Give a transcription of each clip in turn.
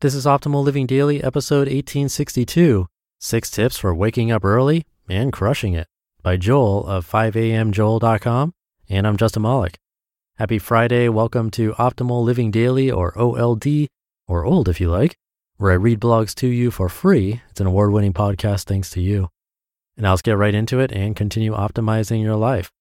This is Optimal Living Daily, episode 1862 Six Tips for Waking Up Early and Crushing It by Joel of 5amjoel.com. And I'm Justin Malik. Happy Friday. Welcome to Optimal Living Daily, or OLD, or OLD if you like, where I read blogs to you for free. It's an award winning podcast thanks to you. And now let's get right into it and continue optimizing your life.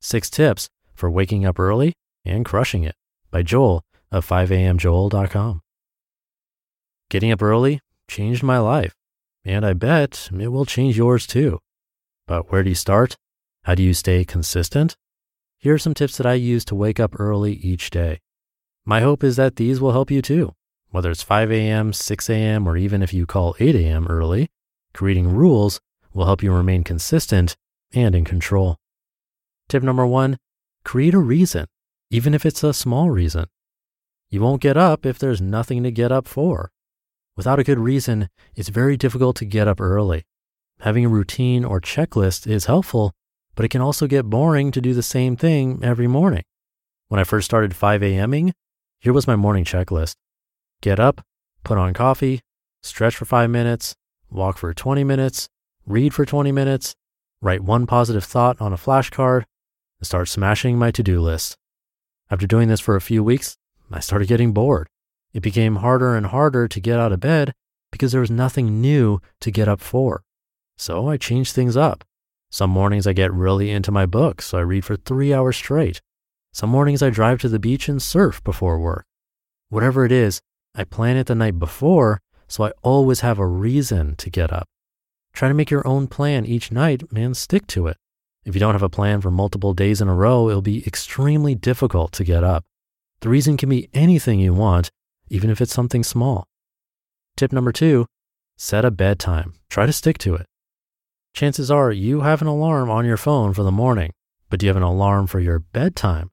Six Tips for Waking Up Early and Crushing It by Joel of 5amjoel.com. Getting up early changed my life, and I bet it will change yours too. But where do you start? How do you stay consistent? Here are some tips that I use to wake up early each day. My hope is that these will help you too, whether it's 5 a.m., 6 a.m., or even if you call 8 a.m. early. Creating rules will help you remain consistent and in control. Tip number one create a reason even if it's a small reason. You won't get up if there's nothing to get up for. Without a good reason, it's very difficult to get up early. Having a routine or checklist is helpful, but it can also get boring to do the same thing every morning. When I first started 5 a.m.ing, here was my morning checklist. Get up, put on coffee, stretch for five minutes, walk for 20 minutes, read for 20 minutes, write one positive thought on a flashcard, and start smashing my to-do list. After doing this for a few weeks, I started getting bored. It became harder and harder to get out of bed because there was nothing new to get up for. So I changed things up. Some mornings I get really into my books, so I read for three hours straight. Some mornings I drive to the beach and surf before work. Whatever it is, I plan it the night before so I always have a reason to get up. Try to make your own plan each night and stick to it. If you don't have a plan for multiple days in a row, it'll be extremely difficult to get up. The reason can be anything you want, even if it's something small. Tip number two set a bedtime. Try to stick to it. Chances are you have an alarm on your phone for the morning, but do you have an alarm for your bedtime?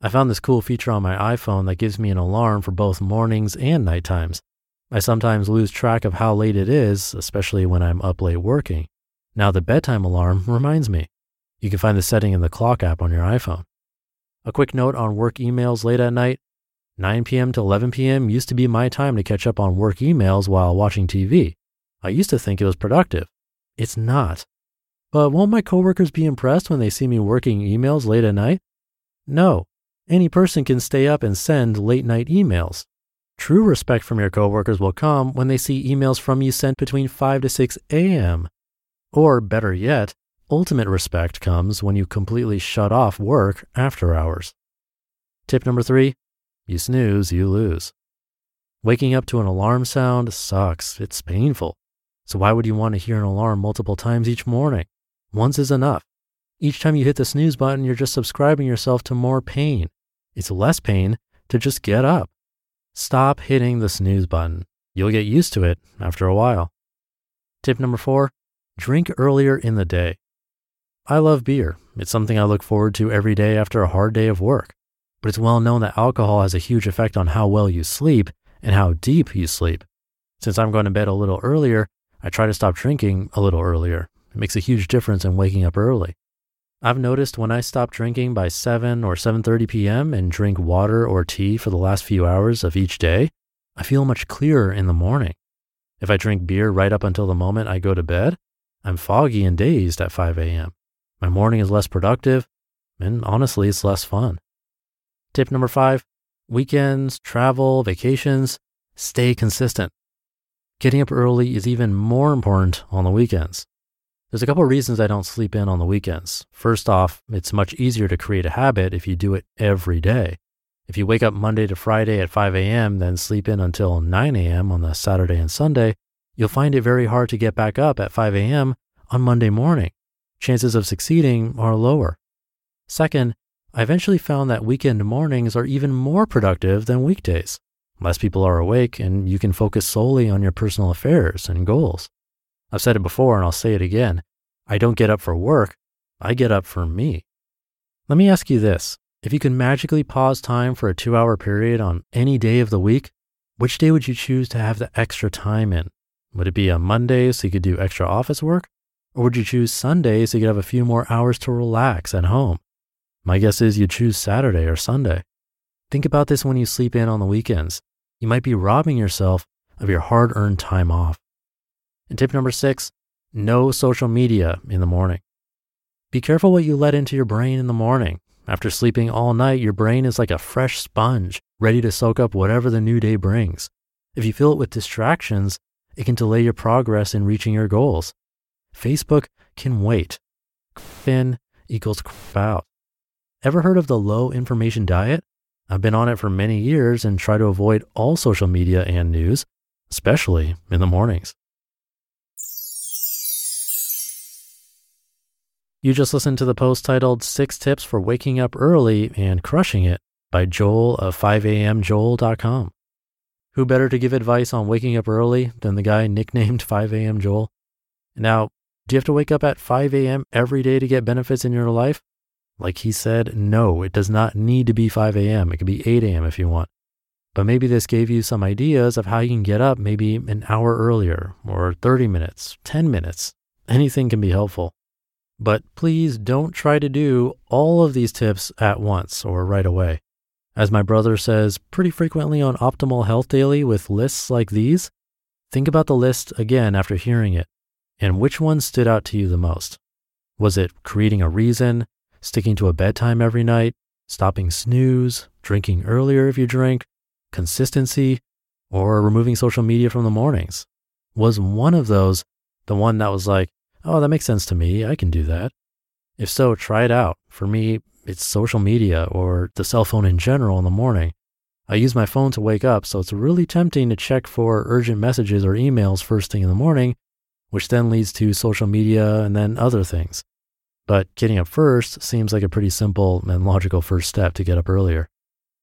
I found this cool feature on my iPhone that gives me an alarm for both mornings and night times. I sometimes lose track of how late it is, especially when I'm up late working. Now the bedtime alarm reminds me. You can find the setting in the clock app on your iPhone. A quick note on work emails late at night 9 p.m. to 11 p.m. used to be my time to catch up on work emails while watching TV. I used to think it was productive. It's not. But won't my coworkers be impressed when they see me working emails late at night? No. Any person can stay up and send late night emails. True respect from your coworkers will come when they see emails from you sent between 5 to 6 a.m. Or better yet, Ultimate respect comes when you completely shut off work after hours. Tip number three you snooze, you lose. Waking up to an alarm sound sucks, it's painful. So, why would you want to hear an alarm multiple times each morning? Once is enough. Each time you hit the snooze button, you're just subscribing yourself to more pain. It's less pain to just get up. Stop hitting the snooze button. You'll get used to it after a while. Tip number four drink earlier in the day. I love beer. It's something I look forward to every day after a hard day of work. But it's well known that alcohol has a huge effect on how well you sleep and how deep you sleep. Since I'm going to bed a little earlier, I try to stop drinking a little earlier. It makes a huge difference in waking up early. I've noticed when I stop drinking by 7 or 7:30 p.m. and drink water or tea for the last few hours of each day, I feel much clearer in the morning. If I drink beer right up until the moment I go to bed, I'm foggy and dazed at 5 a.m. My morning is less productive, and honestly, it's less fun. Tip number five weekends, travel, vacations, stay consistent. Getting up early is even more important on the weekends. There's a couple of reasons I don't sleep in on the weekends. First off, it's much easier to create a habit if you do it every day. If you wake up Monday to Friday at 5 a.m., then sleep in until 9 a.m. on the Saturday and Sunday, you'll find it very hard to get back up at 5 a.m. on Monday morning. Chances of succeeding are lower. Second, I eventually found that weekend mornings are even more productive than weekdays. Less people are awake, and you can focus solely on your personal affairs and goals. I've said it before, and I'll say it again. I don't get up for work, I get up for me. Let me ask you this if you could magically pause time for a two hour period on any day of the week, which day would you choose to have the extra time in? Would it be a Monday so you could do extra office work? Or would you choose Sunday so you could have a few more hours to relax at home? My guess is you'd choose Saturday or Sunday. Think about this when you sleep in on the weekends. You might be robbing yourself of your hard earned time off. And tip number six no social media in the morning. Be careful what you let into your brain in the morning. After sleeping all night, your brain is like a fresh sponge, ready to soak up whatever the new day brings. If you fill it with distractions, it can delay your progress in reaching your goals. Facebook can wait. In equals out. Ever heard of the low information diet? I've been on it for many years and try to avoid all social media and news, especially in the mornings. You just listened to the post titled Six Tips for Waking Up Early and Crushing It by Joel of 5amjoel.com. Who better to give advice on waking up early than the guy nicknamed 5am Joel? Now, do you have to wake up at 5 a.m. every day to get benefits in your life? Like he said, no, it does not need to be 5 a.m. It could be 8 a.m. if you want. But maybe this gave you some ideas of how you can get up maybe an hour earlier or 30 minutes, 10 minutes. Anything can be helpful. But please don't try to do all of these tips at once or right away. As my brother says pretty frequently on Optimal Health Daily with lists like these, think about the list again after hearing it and which one stood out to you the most. Was it creating a reason, sticking to a bedtime every night, stopping snooze, drinking earlier if you drink, consistency, or removing social media from the mornings? Was one of those the one that was like, oh, that makes sense to me. I can do that. If so, try it out. For me, it's social media or the cell phone in general in the morning. I use my phone to wake up, so it's really tempting to check for urgent messages or emails first thing in the morning, which then leads to social media and then other things. But getting up first seems like a pretty simple and logical first step to get up earlier.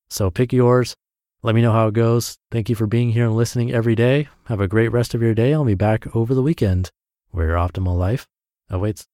So pick yours. Let me know how it goes. Thank you for being here and listening every day. Have a great rest of your day. I'll be back over the weekend where your optimal life awaits.